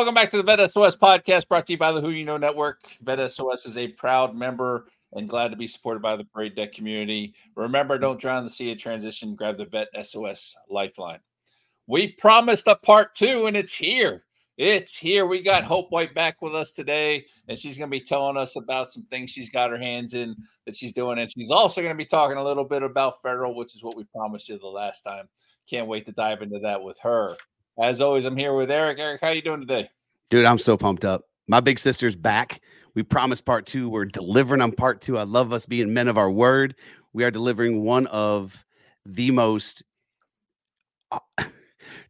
welcome back to the Vet SOS podcast brought to you by the Who You Know Network. Vet SOS is a proud member and glad to be supported by the Parade Deck community. Remember, don't drown the sea of transition. Grab the Vet SOS Lifeline. We promised a part two, and it's here. It's here. We got Hope White back with us today, and she's going to be telling us about some things she's got her hands in that she's doing. And she's also going to be talking a little bit about federal, which is what we promised you the last time. Can't wait to dive into that with her. As always, I'm here with Eric. Eric, how you doing today? Dude, I'm so pumped up. My big sister's back. We promised part two. We're delivering on part two. I love us being men of our word. We are delivering one of the most uh,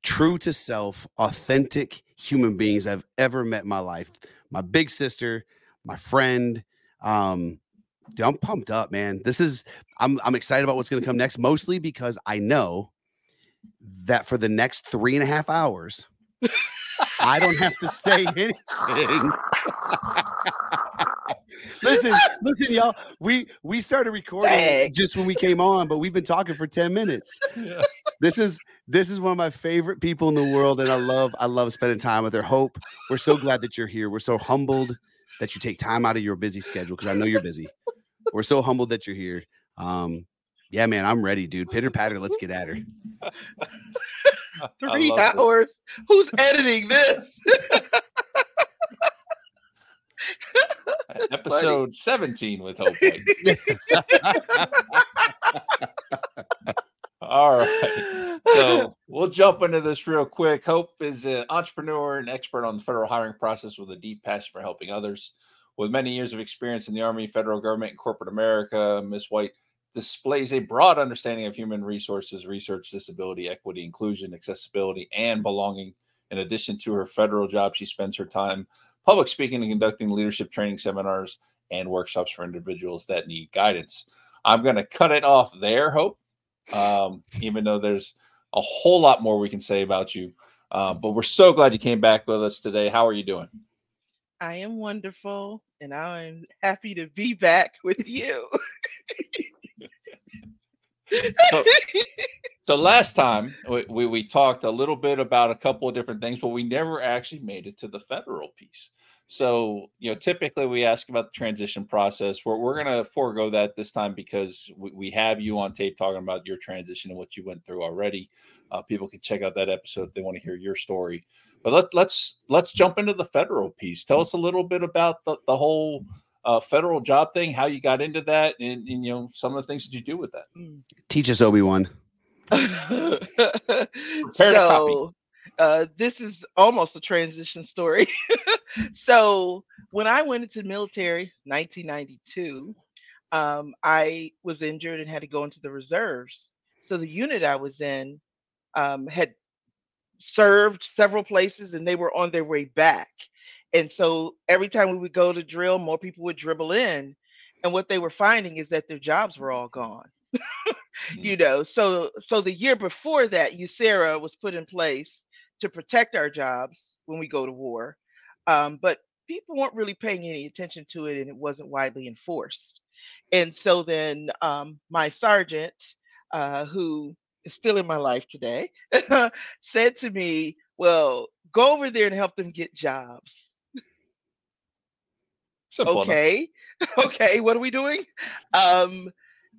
true to self, authentic human beings I've ever met in my life. My big sister, my friend. Um, dude, I'm pumped up, man. This is I'm I'm excited about what's gonna come next, mostly because I know that for the next three and a half hours, I don't have to say anything. listen, listen, y'all. We we started recording Dang. just when we came on, but we've been talking for 10 minutes. Yeah. This is this is one of my favorite people in the world, and I love I love spending time with her. Hope, we're so glad that you're here. We're so humbled that you take time out of your busy schedule because I know you're busy. We're so humbled that you're here. Um, yeah, man, I'm ready, dude. Pitter patter, let's get at her. Three hours. This. Who's editing this? Episode funny. 17 with Hope. All right. So we'll jump into this real quick. Hope is an entrepreneur and expert on the federal hiring process with a deep passion for helping others. With many years of experience in the Army, federal government, and corporate America, Ms. White displays a broad understanding of human resources, research, disability, equity, inclusion, accessibility, and belonging. In addition to her federal job, she spends her time public speaking and conducting leadership training seminars and workshops for individuals that need guidance. I'm going to cut it off there, Hope, um, even though there's a whole lot more we can say about you. Um, but we're so glad you came back with us today. How are you doing? I am wonderful, and I'm happy to be back with you. so, so, last time we, we, we talked a little bit about a couple of different things, but we never actually made it to the federal piece. So, you know, typically we ask about the transition process. We're, we're going to forego that this time because we, we have you on tape talking about your transition and what you went through already. Uh, people can check out that episode if they want to hear your story. But let, let's let's jump into the federal piece. Tell us a little bit about the, the whole uh, federal job thing, how you got into that, and, and, you know some of the things that you do with that. Teach us Obi Wan. so uh, this is almost a transition story. so when I went into the military, 1992, um, I was injured and had to go into the reserves. So the unit I was in um, had served several places, and they were on their way back. And so every time we would go to drill, more people would dribble in. And what they were finding is that their jobs were all gone. Mm. you know, so so the year before that, USERRA was put in place to protect our jobs when we go to war. Um, but people weren't really paying any attention to it and it wasn't widely enforced. And so then um, my sergeant, uh, who is still in my life today, said to me, Well, go over there and help them get jobs. Okay. okay. What are we doing? Um,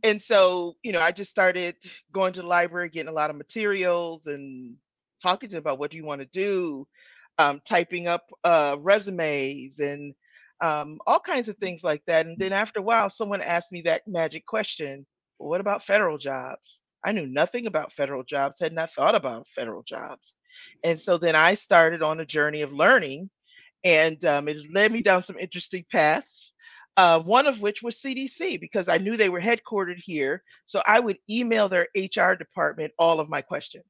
and so, you know, I just started going to the library, getting a lot of materials and talking to them about what do you want to do, um, typing up uh, resumes and um, all kinds of things like that. And then after a while, someone asked me that magic question well, what about federal jobs? I knew nothing about federal jobs, had not thought about federal jobs. And so then I started on a journey of learning and um, it led me down some interesting paths. Uh, one of which was CDC because I knew they were headquartered here. So I would email their HR department all of my questions.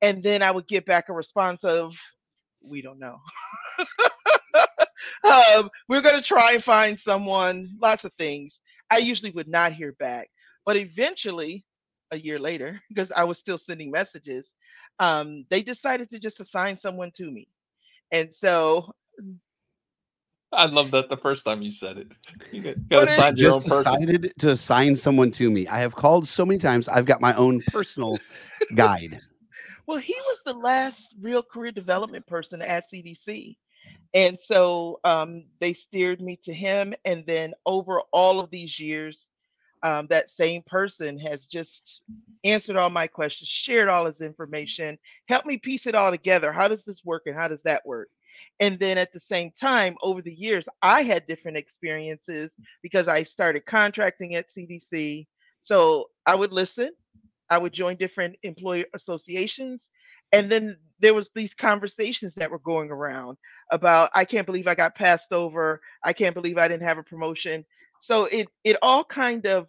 And then I would get back a response of, we don't know. um, we're going to try and find someone, lots of things. I usually would not hear back. But eventually, a year later, because I was still sending messages, um, they decided to just assign someone to me. And so I love that the first time you said it. You got to just decided to assign someone to me. I have called so many times. I've got my own personal guide. Well, he was the last real career development person at CDC. And so um, they steered me to him. And then over all of these years, um, that same person has just answered all my questions, shared all his information, helped me piece it all together. How does this work and how does that work? And then at the same time, over the years, I had different experiences because I started contracting at CDC. So I would listen, I would join different employer associations. And then there was these conversations that were going around about I can't believe I got passed over. I can't believe I didn't have a promotion. So it it all kind of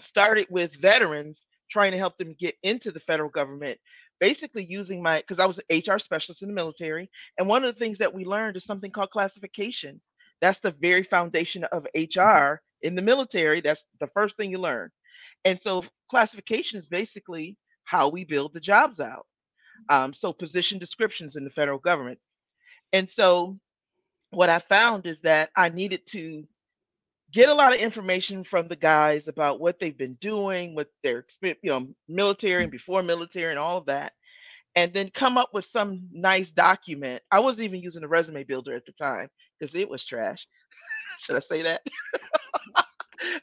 started with veterans trying to help them get into the federal government basically using my because I was an HR specialist in the military. And one of the things that we learned is something called classification. That's the very foundation of HR in the military. That's the first thing you learn. And so classification is basically how we build the jobs out. Um, so position descriptions in the federal government. And so what I found is that I needed to get a lot of information from the guys about what they've been doing with their you know military and before military and all of that and then come up with some nice document. I wasn't even using a resume builder at the time because it was trash. Should i say that?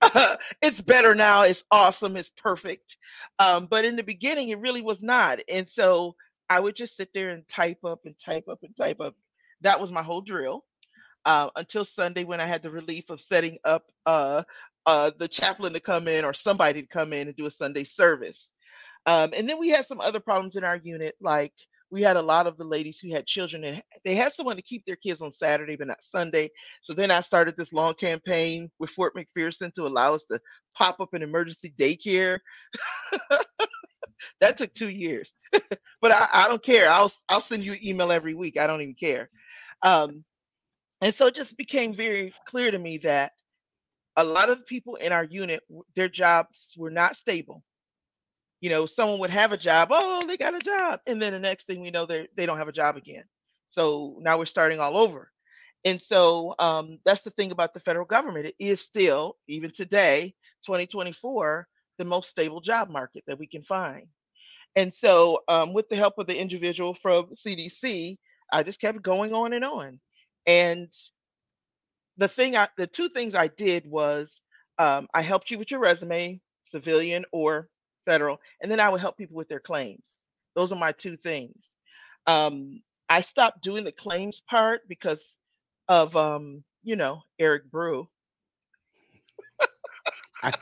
It's better now. It's awesome. It's perfect. Um, but in the beginning it really was not and so i would just sit there and type up and type up and type up. That was my whole drill uh, until Sunday when I had the relief of setting up uh, uh, the chaplain to come in or somebody to come in and do a Sunday service. Um, and then we had some other problems in our unit, like we had a lot of the ladies who had children and they had someone to keep their kids on Saturday, but not Sunday. So then I started this long campaign with Fort McPherson to allow us to pop up an emergency daycare. that took two years, but I, I, don't care. I'll I'll send you an email every week. I don't even care. Um, and so it just became very clear to me that a lot of people in our unit, their jobs were not stable. You know, someone would have a job, oh, they got a job. And then the next thing we know, they they don't have a job again. So now we're starting all over. And so um, that's the thing about the federal government. It is still, even today, 2024, the most stable job market that we can find. And so, um, with the help of the individual from CDC, I just kept going on and on. And the thing I, the two things I did was um, I helped you with your resume, civilian or federal, and then I would help people with their claims. Those are my two things. Um, I stopped doing the claims part because of, um, you know, Eric Brew. I,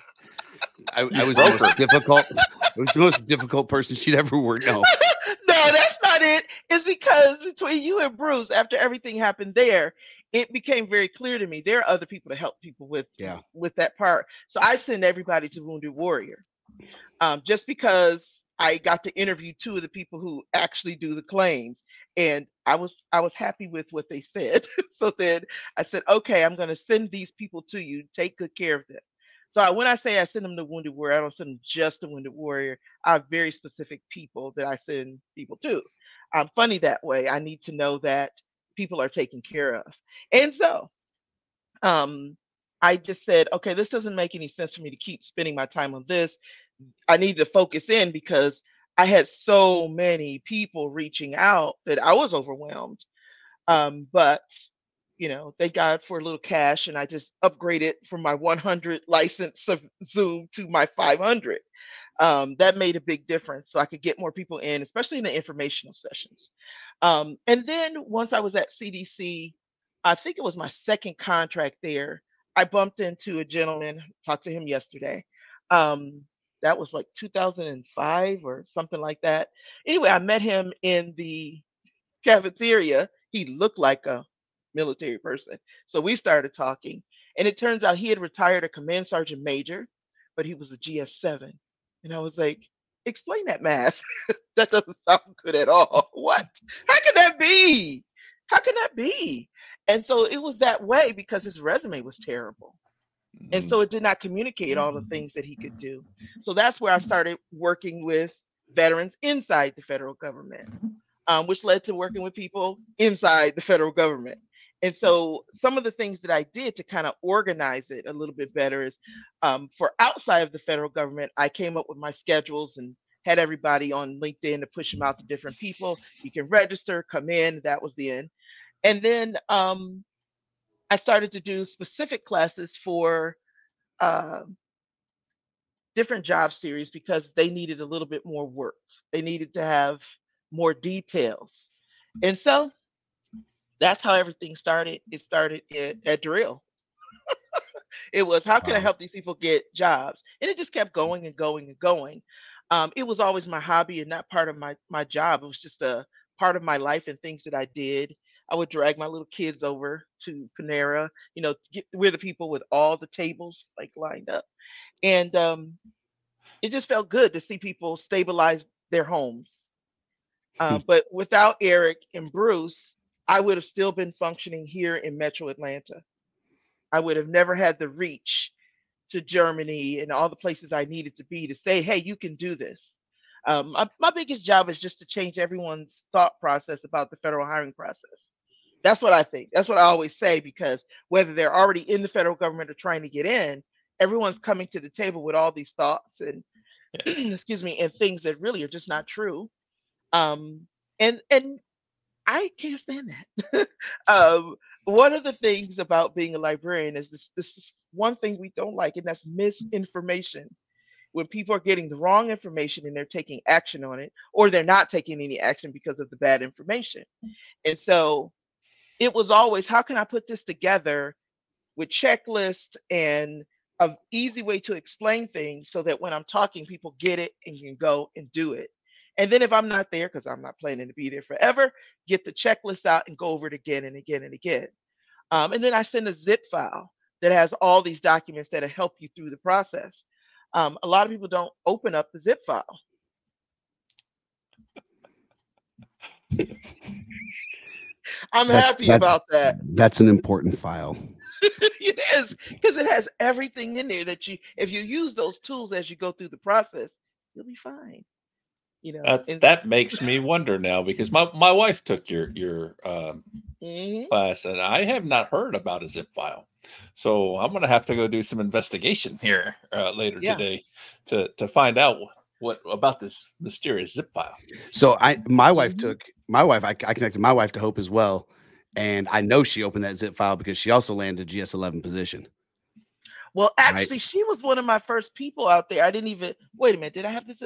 I, I was the most difficult. I was the most difficult person she'd ever worked. No, it is because between you and Bruce, after everything happened there, it became very clear to me there are other people to help people with yeah with that part. So I send everybody to Wounded Warrior, um, just because I got to interview two of the people who actually do the claims, and I was I was happy with what they said. so then I said, okay, I'm going to send these people to you. Take good care of them. So when I say I send them to Wounded Warrior, I don't send them just to Wounded Warrior. I have very specific people that I send people to. I'm funny that way. I need to know that people are taken care of. And so um, I just said, okay, this doesn't make any sense for me to keep spending my time on this. I need to focus in because I had so many people reaching out that I was overwhelmed. Um, but you know, thank God for a little cash, and I just upgraded from my 100 license of Zoom to my 500 um, that made a big difference. So I could get more people in, especially in the informational sessions. Um, and then once I was at CDC, I think it was my second contract there. I bumped into a gentleman, talked to him yesterday. Um, that was like 2005 or something like that. Anyway, I met him in the cafeteria. He looked like a military person. So we started talking. And it turns out he had retired a command sergeant major, but he was a GS7. And I was like, explain that math. that doesn't sound good at all. What? How can that be? How can that be? And so it was that way because his resume was terrible. And mm-hmm. so it did not communicate all the things that he could do. So that's where I started working with veterans inside the federal government, um, which led to working with people inside the federal government. And so some of the things that I did to kind of organize it a little bit better is um, for outside of the federal government, I came up with my schedules and had everybody on LinkedIn to push them out to different people. You can register, come in. That was the end. And then um, I started to do specific classes for uh, different job series because they needed a little bit more work. They needed to have more details. And so that's how everything started. It started at, at drill. it was how can wow. I help these people get jobs? And it just kept going and going and going. Um, it was always my hobby and not part of my my job. It was just a part of my life and things that I did. I would drag my little kids over to Panera, you know, get, we're the people with all the tables like lined up. And um, it just felt good to see people stabilize their homes. Uh, but without Eric and Bruce, I would have still been functioning here in Metro Atlanta. I would have never had the reach to Germany and all the places I needed to be to say, hey, you can do this. Um, my, my biggest job is just to change everyone's thought process about the federal hiring process. That's what I think. That's what I always say because whether they're already in the federal government or trying to get in, everyone's coming to the table with all these thoughts and yeah. excuse me and things that really are just not true. Um, and and I can't stand that. um, one of the things about being a librarian is this this is one thing we don't like, and that's misinformation. When people are getting the wrong information and they're taking action on it, or they're not taking any action because of the bad information. And so it was always, how can I put this together with checklists and an easy way to explain things so that when I'm talking, people get it and can go and do it. And then if I'm not there, because I'm not planning to be there forever, get the checklist out and go over it again and again and again. Um, and then I send a zip file that has all these documents that help you through the process. Um, a lot of people don't open up the zip file. I'm that's, happy that, about that. That's an important file. it is because it has everything in there that you, if you use those tools as you go through the process, you'll be fine. You know, that, and, that makes me wonder now because my, my wife took your your um, mm-hmm. class and I have not heard about a zip file. So I'm gonna have to go do some investigation here uh, later yeah. today to to find out what about this mysterious zip file. So I my wife mm-hmm. took my wife I, I connected my wife to Hope as well, and I know she opened that zip file because she also landed GS11 position. Well, actually, right? she was one of my first people out there. I didn't even wait a minute. Did I have this?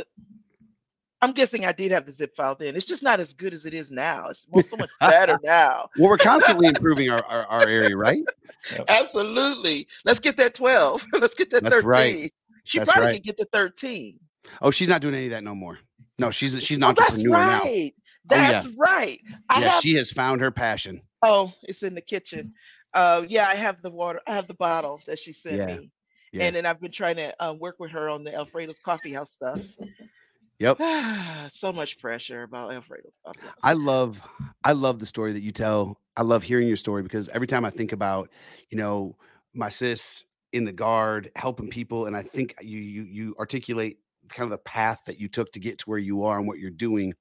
I'm guessing I did have the zip file then. It's just not as good as it is now. It's so much better now. well, we're constantly improving our, our, our area, right? Yep. Absolutely. Let's get that 12. Let's get that That's 13. Right. She That's probably right. can get the 13. Oh, she's not doing any of that no more. No, she's she's an oh, entrepreneur that's right. now. That's oh, yeah. right. I yeah, have, she has found her passion. Oh, it's in the kitchen. Uh, yeah, I have the water. I have the bottle that she sent yeah. me, yeah. and then I've been trying to uh, work with her on the Alfredo's Coffee House stuff. Yep. so much pressure about Alfredo's. I love, I love the story that you tell. I love hearing your story because every time I think about, you know, my sis in the guard helping people, and I think you you you articulate kind of the path that you took to get to where you are and what you're doing.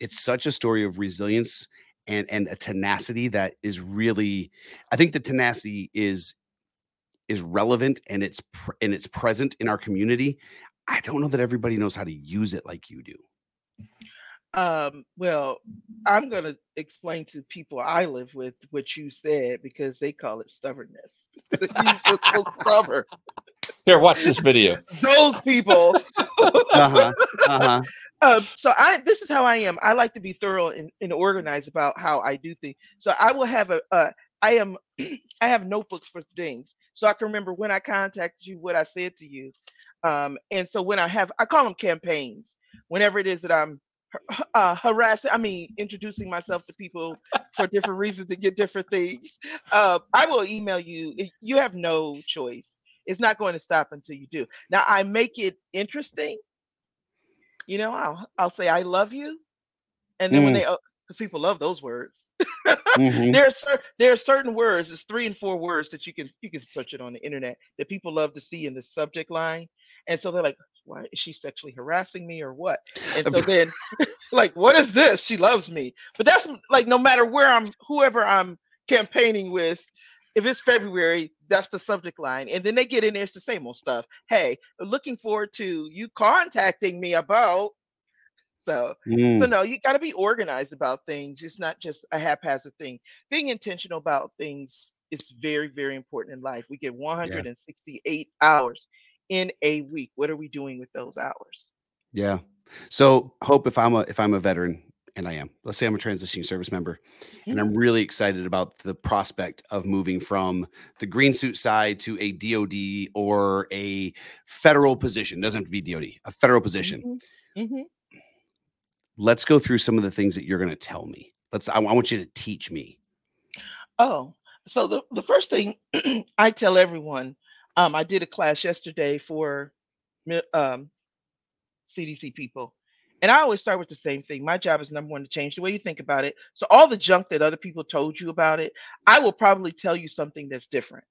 It's such a story of resilience and and a tenacity that is really i think the tenacity is is relevant and it's pr- and it's present in our community i don't know that everybody knows how to use it like you do um well i'm going to explain to people i live with what you said because they call it stubbornness you're so, so stubborn here watch this video those people uh-huh, uh-huh. Um, so I this is how I am. I like to be thorough and, and organized about how I do things. So I will have a uh, I am I have notebooks for things so I can remember when I contacted you, what I said to you. Um, and so when I have I call them campaigns. Whenever it is that I'm uh, harassing, I mean introducing myself to people for different reasons to get different things. Uh, I will email you. You have no choice. It's not going to stop until you do. Now I make it interesting you know, I'll I'll say I love you, and then mm. when they because uh, people love those words. mm-hmm. There are there are certain words. It's three and four words that you can you can search it on the internet that people love to see in the subject line, and so they're like, "Why is she sexually harassing me or what?" And so then, like, what is this? She loves me, but that's like no matter where I'm, whoever I'm campaigning with, if it's February, that's the subject line. And then they get in there, it's the same old stuff. Hey, looking forward to you contacting me about So, so Mm, no, you got to be organized about things. It's not just a haphazard thing. Being intentional about things is very, very important in life. We get yeah, 168 hours in a week. What are we doing with those hours? yeah. So, Hope, if I'm a if I'm a veteran, and I am, let's say I'm a transitioning service member, and Mhm. I'm really excited about the prospect of moving from the green suit side to a DoD or a federal position. Doesn't have to be DoD, a federal position. Mhm. Mhm. Let's go through some of the things that you're going to tell me. Let's. I, I want you to teach me. Oh, so the, the first thing I tell everyone, um, I did a class yesterday for um, CDC people. And I always start with the same thing. My job is number one to change the way you think about it. So all the junk that other people told you about it, I will probably tell you something that's different.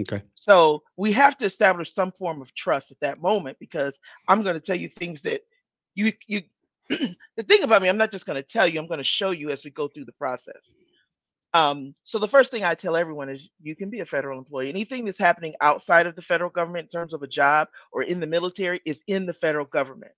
Okay. So we have to establish some form of trust at that moment because I'm going to tell you things that you you the thing about me, I'm not just going to tell you, I'm going to show you as we go through the process. Um, so the first thing I tell everyone is you can be a federal employee. Anything that's happening outside of the federal government in terms of a job or in the military is in the federal government.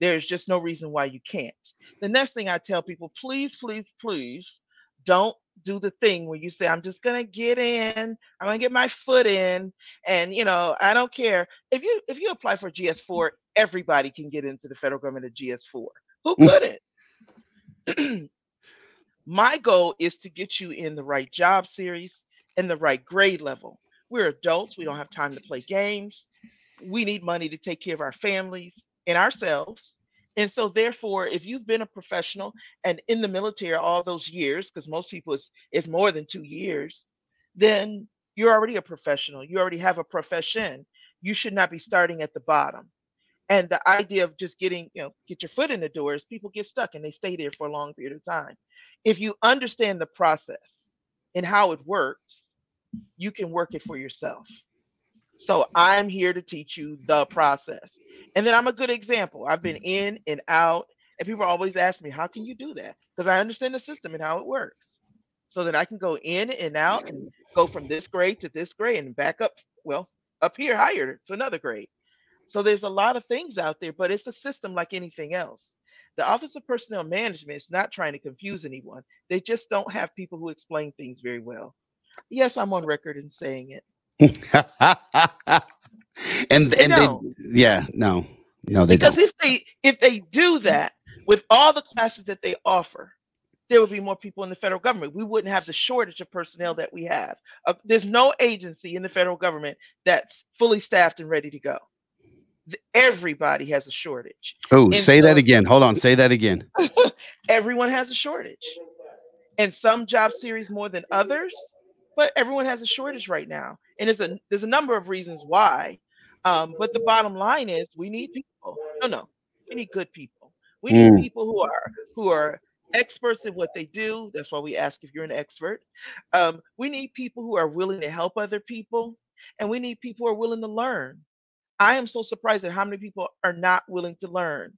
There's just no reason why you can't. The next thing I tell people, please, please, please don't do the thing where you say, I'm just gonna get in, I'm gonna get my foot in, and you know, I don't care. If you if you apply for GS4, everybody can get into the federal government at GS4. Who couldn't? My goal is to get you in the right job series and the right grade level. We're adults, we don't have time to play games. We need money to take care of our families and ourselves. And so, therefore, if you've been a professional and in the military all those years, because most people it's, it's more than two years, then you're already a professional. You already have a profession. You should not be starting at the bottom. And the idea of just getting, you know, get your foot in the door is people get stuck and they stay there for a long period of time. If you understand the process and how it works, you can work it for yourself. So I'm here to teach you the process. And then I'm a good example. I've been in and out, and people always ask me, How can you do that? Because I understand the system and how it works. So that I can go in and out and go from this grade to this grade and back up, well, up here higher to another grade. So there's a lot of things out there, but it's a system like anything else. The Office of Personnel Management is not trying to confuse anyone. They just don't have people who explain things very well. Yes, I'm on record in saying it. and They and they yeah no no they Because don't if they if they do that with all the classes that they offer, there would be more people in the federal government. We wouldn't have the shortage of personnel that we have. Uh, there's no agency in the federal government that's fully staffed and ready to go. Everybody has a shortage. oh say that again hold on say that again Everyone has a shortage. And some job series more than others, but everyone has a shortage right now. And there's a there's a number of reasons why. Um, but the bottom line is we need people. No, no, we need good people. We need Mm. people who are who are experts in what they do. That's why we ask if you're an expert. Um, we need people who are willing to help other people, and we need people who are willing to learn. I am so surprised at how many people are not willing to learn.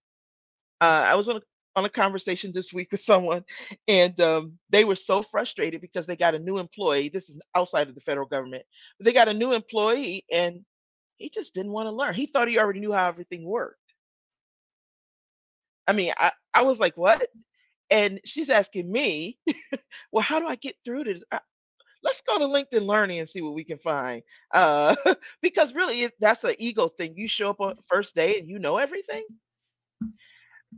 Uh, I was on a on a conversation this week with someone, and um, they were so frustrated because they got a new employee. This is outside of the federal government. They got a new employee, and he just didn't want to learn. He thought he already knew how everything worked. I mean, I, I was like, what? And she's asking me, well, how do I get through this? Let's go to LinkedIn Learning and see what we can find. Uh, because really, it, that's an ego thing. You show up on first day and you know everything.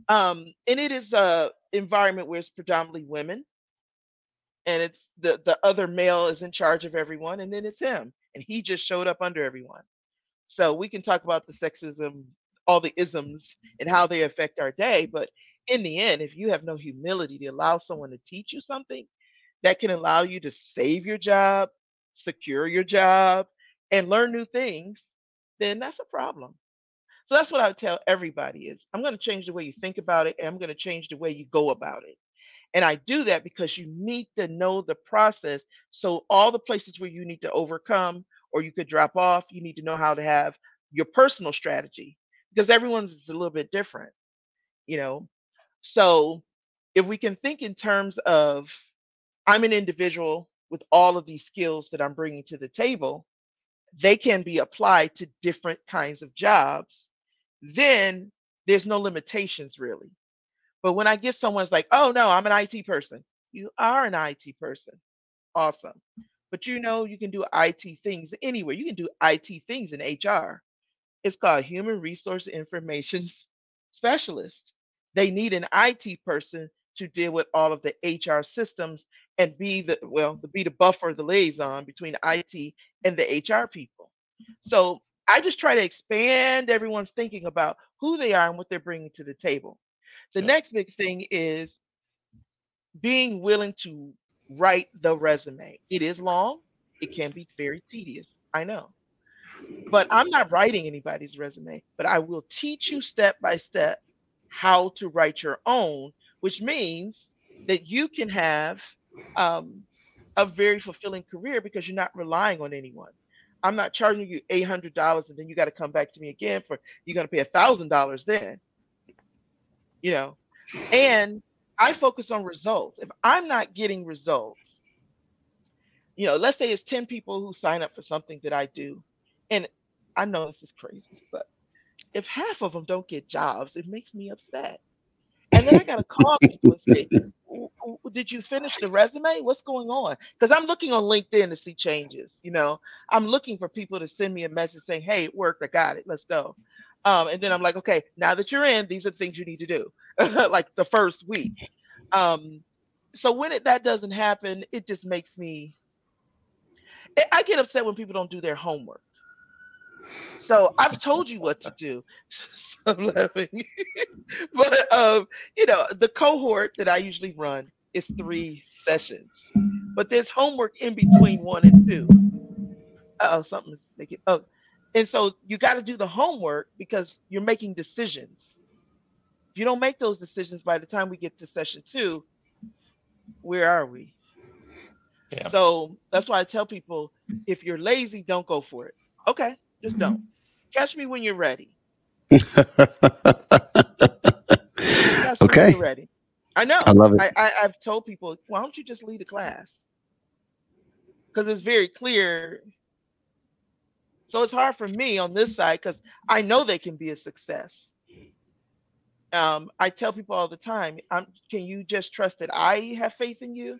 Um, and it is a environment where it's predominantly women, and it's the the other male is in charge of everyone, and then it's him, and he just showed up under everyone. So we can talk about the sexism, all the isms, and how they affect our day. But in the end, if you have no humility to allow someone to teach you something that can allow you to save your job, secure your job, and learn new things, then that's a problem. So that's what I would tell everybody is I'm going to change the way you think about it and I'm going to change the way you go about it. And I do that because you need to know the process. So all the places where you need to overcome or you could drop off, you need to know how to have your personal strategy because everyone's is a little bit different, you know. So if we can think in terms of I'm an individual with all of these skills that I'm bringing to the table, they can be applied to different kinds of jobs. Then there's no limitations really. But when I get someone's like, oh no, I'm an IT person. You are an IT person. Awesome. But you know, you can do IT things anywhere. You can do IT things in HR. It's called Human Resource Information Specialist. They need an IT person to deal with all of the HR systems and be the well, to be the buffer, the liaison between IT and the HR people. So I just try to expand everyone's thinking about who they are and what they're bringing to the table. The next big thing is being willing to write the resume. It is long, it can be very tedious. I know. But I'm not writing anybody's resume, but I will teach you step by step how to write your own, which means that you can have um, a very fulfilling career because you're not relying on anyone. I'm not charging you eight hundred dollars and then you got to come back to me again for you're going to pay thousand dollars then. You know, and I focus on results. If I'm not getting results, you know, let's say it's 10 people who sign up for something that I do. And I know this is crazy, but if half of them don't get jobs, it makes me upset. And then I got to call people and say, Did you finish the resume? What's going on? Because I'm looking on LinkedIn to see changes. You know, I'm looking for people to send me a message saying, Hey, it worked. I got it. Let's go. Um, and then I'm like, Okay, now that you're in, these are the things you need to do. like the first week. Um, so when it, that doesn't happen, it just makes me. I get upset when people don't do their homework. So I've told you what to do. I'm laughing, but um, you know the cohort that I usually run is three sessions, but there's homework in between one and two. Oh, something's making. Oh, and so you got to do the homework because you're making decisions. If you don't make those decisions by the time we get to session two, where are we? Yeah. So that's why I tell people if you're lazy, don't go for it. Okay, just don't. Catch me when you're ready. okay. You're ready. I know. I love it. I, I, I've told people, why don't you just lead a class? Because it's very clear. So it's hard for me on this side because I know they can be a success um, I tell people all the time, I'm, can you just trust that I have faith in you?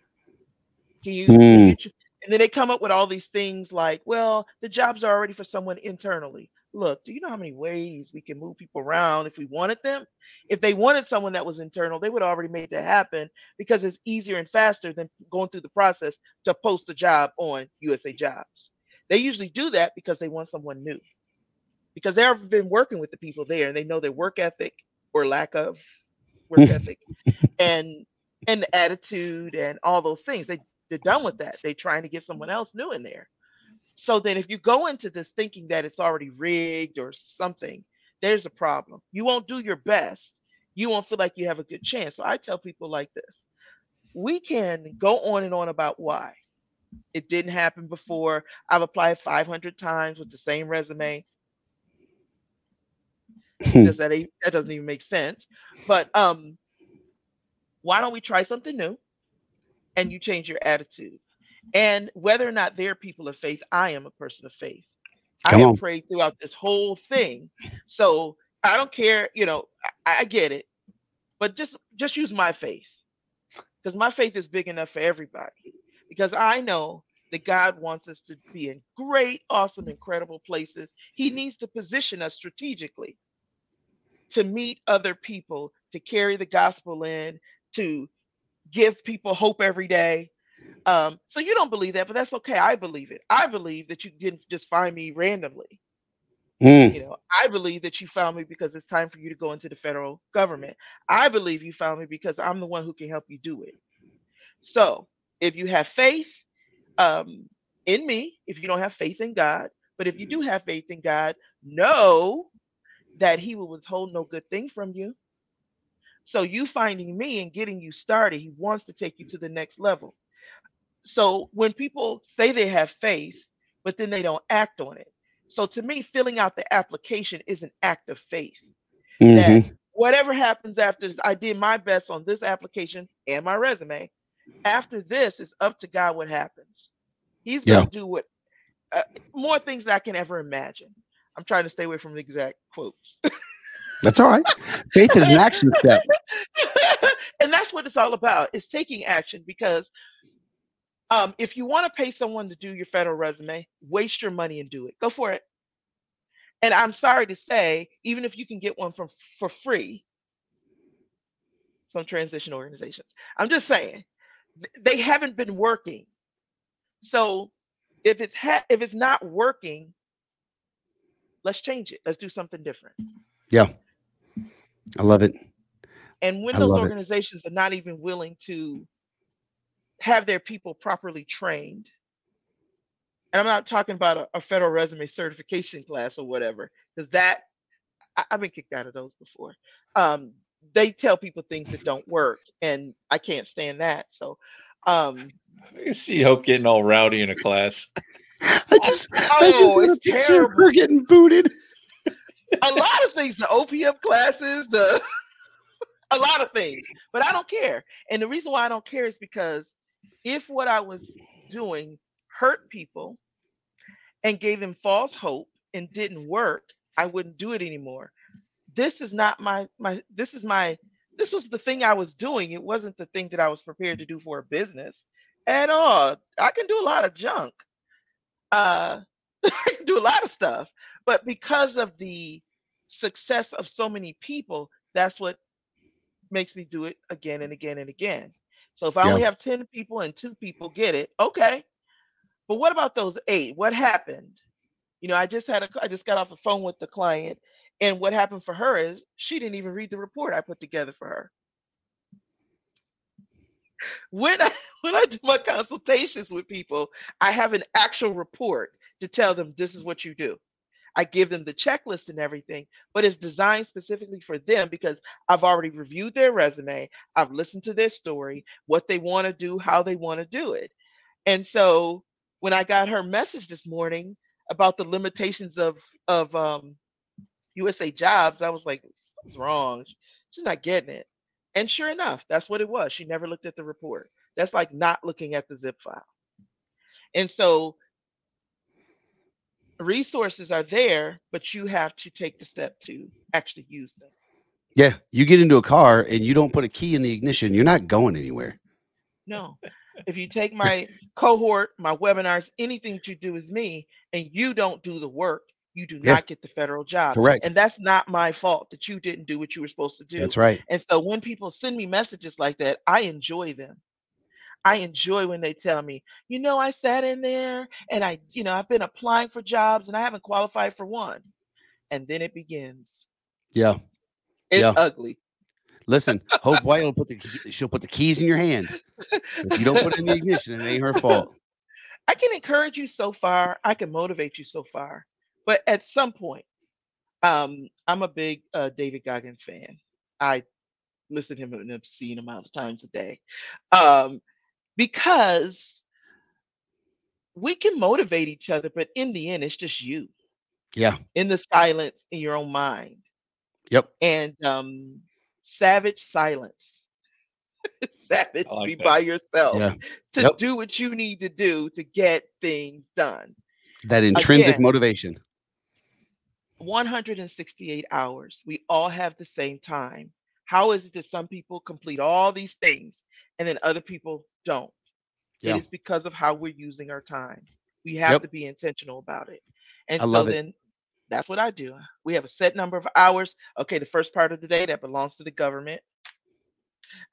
Can you, mm. can you tr- and then they come up with all these things like, well, the jobs are already for someone internally. Look, do you know how many ways we can move people around if we wanted them? If they wanted someone that was internal, they would already make that happen because it's easier and faster than going through the process to post a job on USA Jobs. They usually do that because they want someone new, because they've been working with the people there and they know their work ethic or lack of work ethic and and the attitude and all those things. They they're done with that. They're trying to get someone else new in there. So then if you go into this thinking that it's already rigged or something, there's a problem. You won't do your best. You won't feel like you have a good chance. So I tell people like this. We can go on and on about why. It didn't happen before. I've applied 500 times with the same resume. Hmm. Just that that doesn't even make sense. But um, why don't we try something new? And you change your attitude. And whether or not they're people of faith, I am a person of faith. Come I have on. prayed throughout this whole thing. So I don't care, you know, I, I get it. But just just use my faith. Because my faith is big enough for everybody. Because I know that God wants us to be in great, awesome, incredible places. He needs to position us strategically to meet other people, to carry the gospel in, to give people hope every day. Um, so you don't believe that, but that's okay. I believe it. I believe that you didn't just find me randomly. Mm. You know, I believe that you found me because it's time for you to go into the federal government. I believe you found me because I'm the one who can help you do it. So if you have faith um, in me, if you don't have faith in God, but if you do have faith in God, know that he will withhold no good thing from you. So you finding me and getting you started, he wants to take you to the next level. So when people say they have faith, but then they don't act on it. So to me, filling out the application is an act of faith. Mm-hmm. That whatever happens after this, I did my best on this application and my resume. After this, it's up to God what happens. He's going to do what uh, more things that I can ever imagine. I'm trying to stay away from the exact quotes. That's all right. Faith is an action step. and that's what it's all about is taking action because um, if you want to pay someone to do your federal resume, waste your money and do it. Go for it. And I'm sorry to say, even if you can get one from for free, some transition organizations, I'm just saying they haven't been working. So if it's ha- if it's not working, let's change it. Let's do something different. Yeah, I love it. And when those organizations it. are not even willing to have their people properly trained, and I'm not talking about a, a federal resume certification class or whatever, because that I, have been kicked out of those before. Um, they tell people things that don't work, and I can't stand that. So, um, I can see Hope getting all rowdy in a class. I just, oh, I just it's terrible. Her getting booted. A lot of things, the OPM classes, the a lot of things, but I don't care. And the reason why I don't care is because if what I was doing hurt people and gave them false hope and didn't work, I wouldn't do it anymore. This is not my my this is my this was the thing I was doing. It wasn't the thing that I was prepared to do for a business at all. I can do a lot of junk. Uh do a lot of stuff, but because of the success of so many people, that's what makes me do it again and again and again. So if I only have 10 people and two people get it, okay. But what about those eight? What happened? You know, I just had a I just got off the phone with the client, and what happened for her is she didn't even read the report I put together for her. When I when I do my consultations with people, I have an actual report to tell them this is what you do. I give them the checklist and everything, but it's designed specifically for them because I've already reviewed their resume, I've listened to their story, what they want to do, how they want to do it. And so when I got her message this morning about the limitations of of um, USA Jobs, I was like, something's wrong. She's not getting it. And sure enough, that's what it was. She never looked at the report. That's like not looking at the zip file. And so resources are there, but you have to take the step to actually use them. Yeah, you get into a car and you don't put a key in the ignition, you're not going anywhere. No. If you take my cohort, my webinars, anything that you do with me, and you don't do the work, you do yeah. not get the federal job. Correct. And that's not my fault that you didn't do what you were supposed to do. That's right. And so when people send me messages like that, I enjoy them. I enjoy when they tell me, you know, I sat in there and I, you know, I've been applying for jobs and I haven't qualified for one. And then it begins. Yeah. It's yeah. ugly. Listen, Hope White will put the she'll put the keys in your hand. If you don't put it in the ignition, it ain't her fault. I can encourage you so far. I can motivate you so far. But at some point, um, I'm a big uh, David Goggins fan. I listen to him an obscene amount of times a day. Um, because we can motivate each other, but in the end, it's just you. Yeah. In the silence in your own mind. Yep. And um savage silence. savage like be that. by yourself yeah. to yep. do what you need to do to get things done. That intrinsic Again, motivation. 168 hours. We all have the same time. How is it that some people complete all these things and then other people don't. Yeah. It is because of how we're using our time. We have yep. to be intentional about it. And I so then it. that's what I do. We have a set number of hours. Okay, the first part of the day that belongs to the government.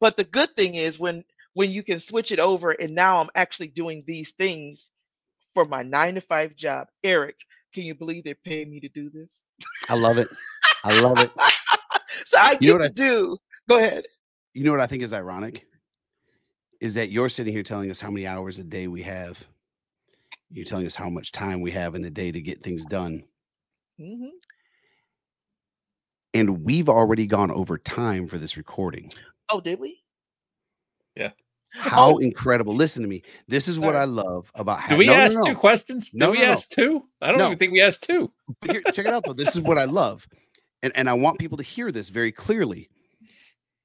but the good thing is when when you can switch it over and now I'm actually doing these things for my 9 to 5 job. Eric, can you believe they're paying me to do this? I love it. I love it. so I get to I, do. Go ahead. You know what I think is ironic? Is that you're sitting here telling us how many hours a day we have. You're telling us how much time we have in the day to get things done. Mm-hmm. And we've already gone over time for this recording. Oh, did we? Yeah. How oh. incredible. Listen to me. This is what I love about how. Do we no, ask no, no. two questions? No, we ask two? I don't even think we asked two. Here, check it out though. This is what I love. And, and I want people to hear this very clearly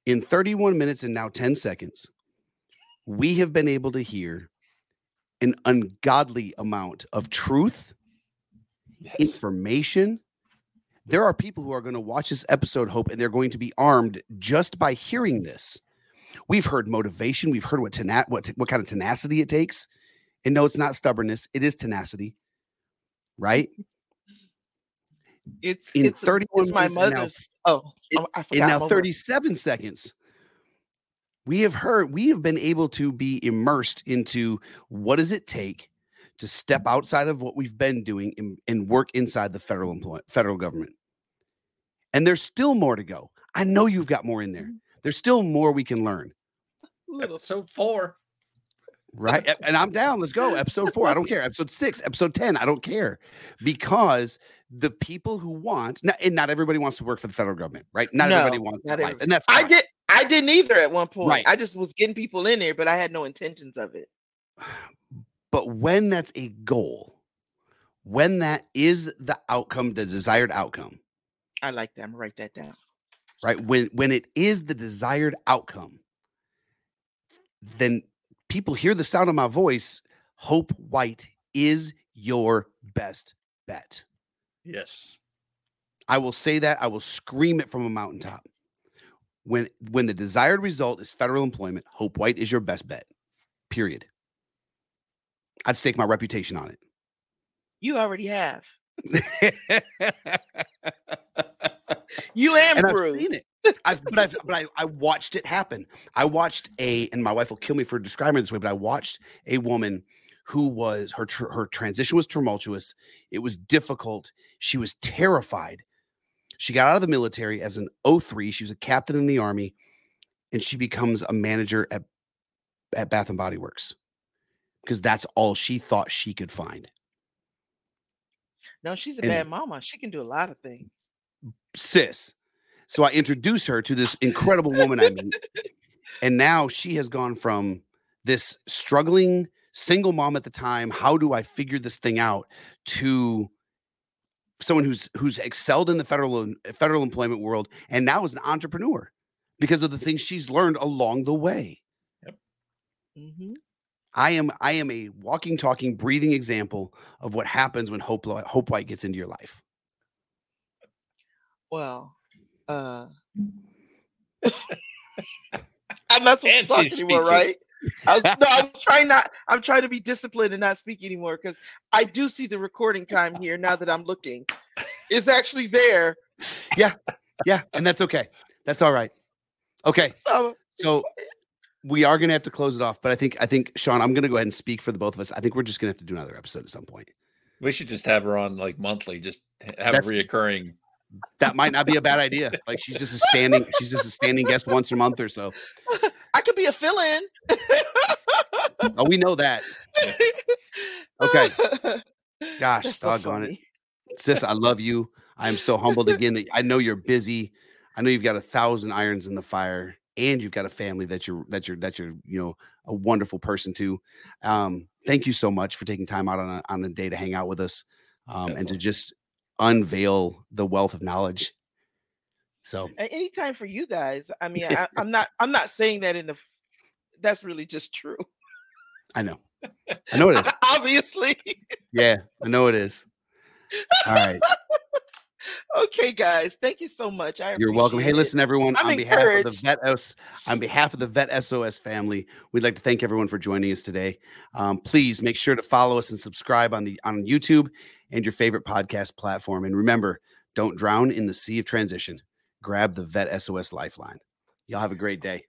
in 31 minutes and now 10 seconds, we have been able to hear an ungodly amount of truth, yes. information there are people who are going to watch this episode, Hope, and they're going to be armed just by hearing this. We've heard motivation. We've heard what tena- what what kind of tenacity it takes. And no, it's not stubbornness. It is tenacity, right? It's In it's, 31 it's my minutes now- Oh, it- oh, I In now my 37 seconds, we have heard, we have been able to be immersed into what does it take to step outside of what we've been doing and, and work inside the federal employ federal government. And there's still more to go. I know you've got more in there. Mm-hmm. There's still more we can learn. Little- so four. Right. And I'm down. Let's go. Episode four. I don't care. Episode six, episode 10. I don't care. Because the people who want, not, and not everybody wants to work for the federal government, right? Not everybody wants not that life. And that's I did. I didn't either at one point. Right. I just was getting people in there, but I had no intentions of it. But when that's a goal, when that is the outcome, the desired outcome, I like that. I'm gonna write that down. right? When when it is the desired outcome, then people hear the sound of my voice. Hope White is your best bet. Yes. I will say that. I will scream it from a mountaintop. When when the desired result is federal employment, Hope White is your best bet. Period. I'd stake my reputation on it. You already have. You and, and I've seen it. I've but I've but I, I watched it happen. I watched a and my wife will kill me for describing it this way, but I watched a woman who was her tr- her transition was tumultuous. It was difficult. She was terrified. She got out of the military as an O3. She was a captain in the army, and she becomes a manager at at Bath and Body Works because that's all she thought she could find. No, she's a And- bad mama. She can do a lot of things. sis. So I introduce her to this incredible woman I meet. And now she has gone from this struggling single mom at the time, how do I figure this thing out, to someone who's who's excelled in the federal federal employment world and now is an entrepreneur because of the things she's learned along the way. hmm I am I am a walking, talking, breathing example of what happens when Hope Hope White gets into your life. Well, uh, I'm not supposed to talk she's anymore, right? I was, no, I'm trying not. I'm trying to be disciplined and not speak anymore because I do see the recording time here now that I'm looking. It's actually there. Yeah, yeah, and that's okay. That's all right. Okay. So So we are gonna have to close it off, but I think I think Sean, I'm gonna go ahead and speak for the both of us. I think we're just gonna have to do another episode at some point. We should just have her on like monthly, just have That's- a reoccurring. That might not be a bad idea. Like she's just a standing, she's just a standing guest once a month or so. I could be a fill-in. Oh, we know that. Okay. Gosh, That's so doggone it. Sis, I love you. I'm so humbled again that I know you're busy. I know you've got a thousand irons in the fire, and you've got a family that you're that you're that you're you know a wonderful person to. Um, thank you so much for taking time out on a, on a day to hang out with us, um, and to just unveil the wealth of knowledge. So Anytime for you guys. I mean, I, I'm not. I'm not saying that in the. That's really just true. I know, I know it is. Obviously. Yeah, I know it is. All right, okay, guys. Thank you so much. I you're welcome. Hey, listen, everyone. I'm on behalf of the. Vet S, on behalf of the Vet SOS family, we'd like to thank everyone for joining us today. Um, please make sure to follow us and subscribe on the on YouTube and your favorite podcast platform. And remember, don't drown in the sea of transition. Grab the Vet SOS Lifeline. Y'all have a great day.